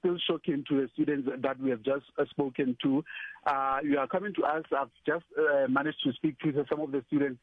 still shocking to the students that we have just uh, spoken to. Uh, you are coming to us. I've just uh, managed to speak to some of the students.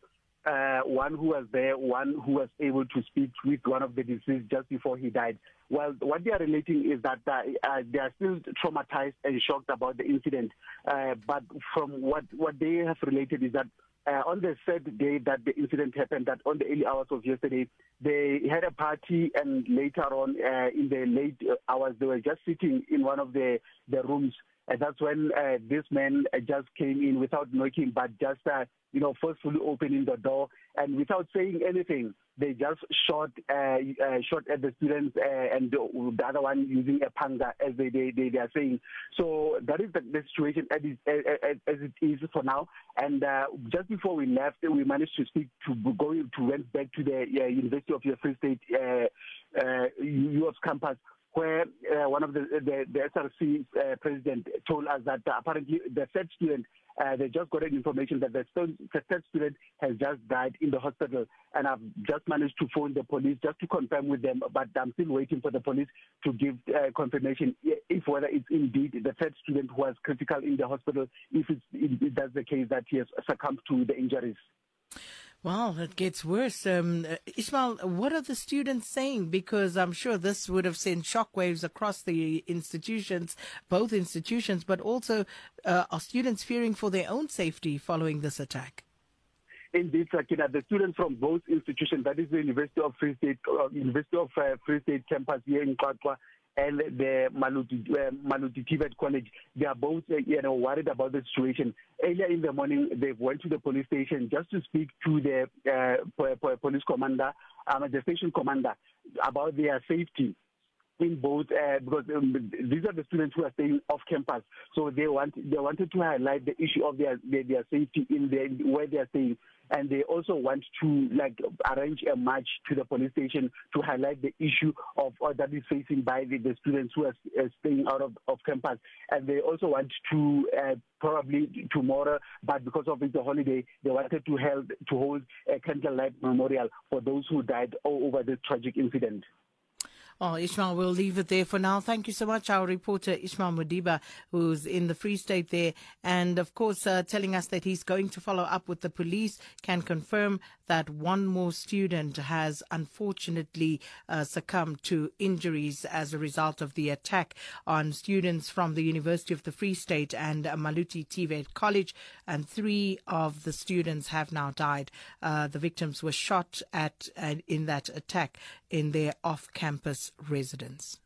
Uh, one who was there, one who was able to speak with one of the deceased just before he died. Well, what they are relating is that uh, uh, they are still traumatized and shocked about the incident. Uh, but from what, what they have related is that uh, on the third day that the incident happened, that on the early hours of yesterday, they had a party, and later on uh, in the late hours, they were just sitting in one of the the rooms. And that's when uh, this man uh, just came in without knocking, but just uh, you know forcefully opening the door. And without saying anything they just shot uh, uh, shot at the students uh, and the other one using a panga as they they, they, they are saying. So that is the, the situation as it, as, it is for now. And uh, just before we left we managed to speak to go to went back to the uh, University of the Free State uh, uh, UOF's campus where uh, one of the the, the SRC uh, president told us that uh, apparently the third student uh, they just got an information that the, third student has just died in the hospital, and I've just managed to phone the police just to confirm with them. But I'm still waiting for the police to give uh, confirmation if whether it's indeed the third student who was critical in the hospital, if it's if that's the case that he has succumbed to the injuries. Well, it gets worse. Um, Ismail, what are the students saying? Because I'm sure this would have sent shockwaves across the institutions, both institutions, but also uh, are students fearing for their own safety following this attack? Indeed, Sakina, the students from both institutions, that is the University of Free State, uh, University of uh, Free State campus here in Qwaqwa, and the Maluti, uh, Maluti TVET College, they are both, uh, you know, worried about the situation. Earlier in the morning, they went to the police station just to speak to the uh, police commander, um, the station commander, about their safety in both uh, because um, these are the students who are staying off campus. So they want they wanted to highlight the issue of their their, their safety in the where they are staying. And they also want to like arrange a march to the police station to highlight the issue of uh, that is facing by the, the students who are uh, staying out of, of campus. And they also want to uh, probably tomorrow but because of it's a holiday they wanted to hold to hold a candlelight memorial for those who died over this tragic incident Oh, Ishmael, we'll leave it there for now. Thank you so much, our reporter Ishmael Modiba, who's in the Free State there, and of course, uh, telling us that he's going to follow up with the police. Can confirm that one more student has unfortunately uh, succumbed to injuries as a result of the attack on students from the University of the Free State and uh, Maluti TVET College, and three of the students have now died. Uh, the victims were shot at uh, in that attack in their off-campus residence.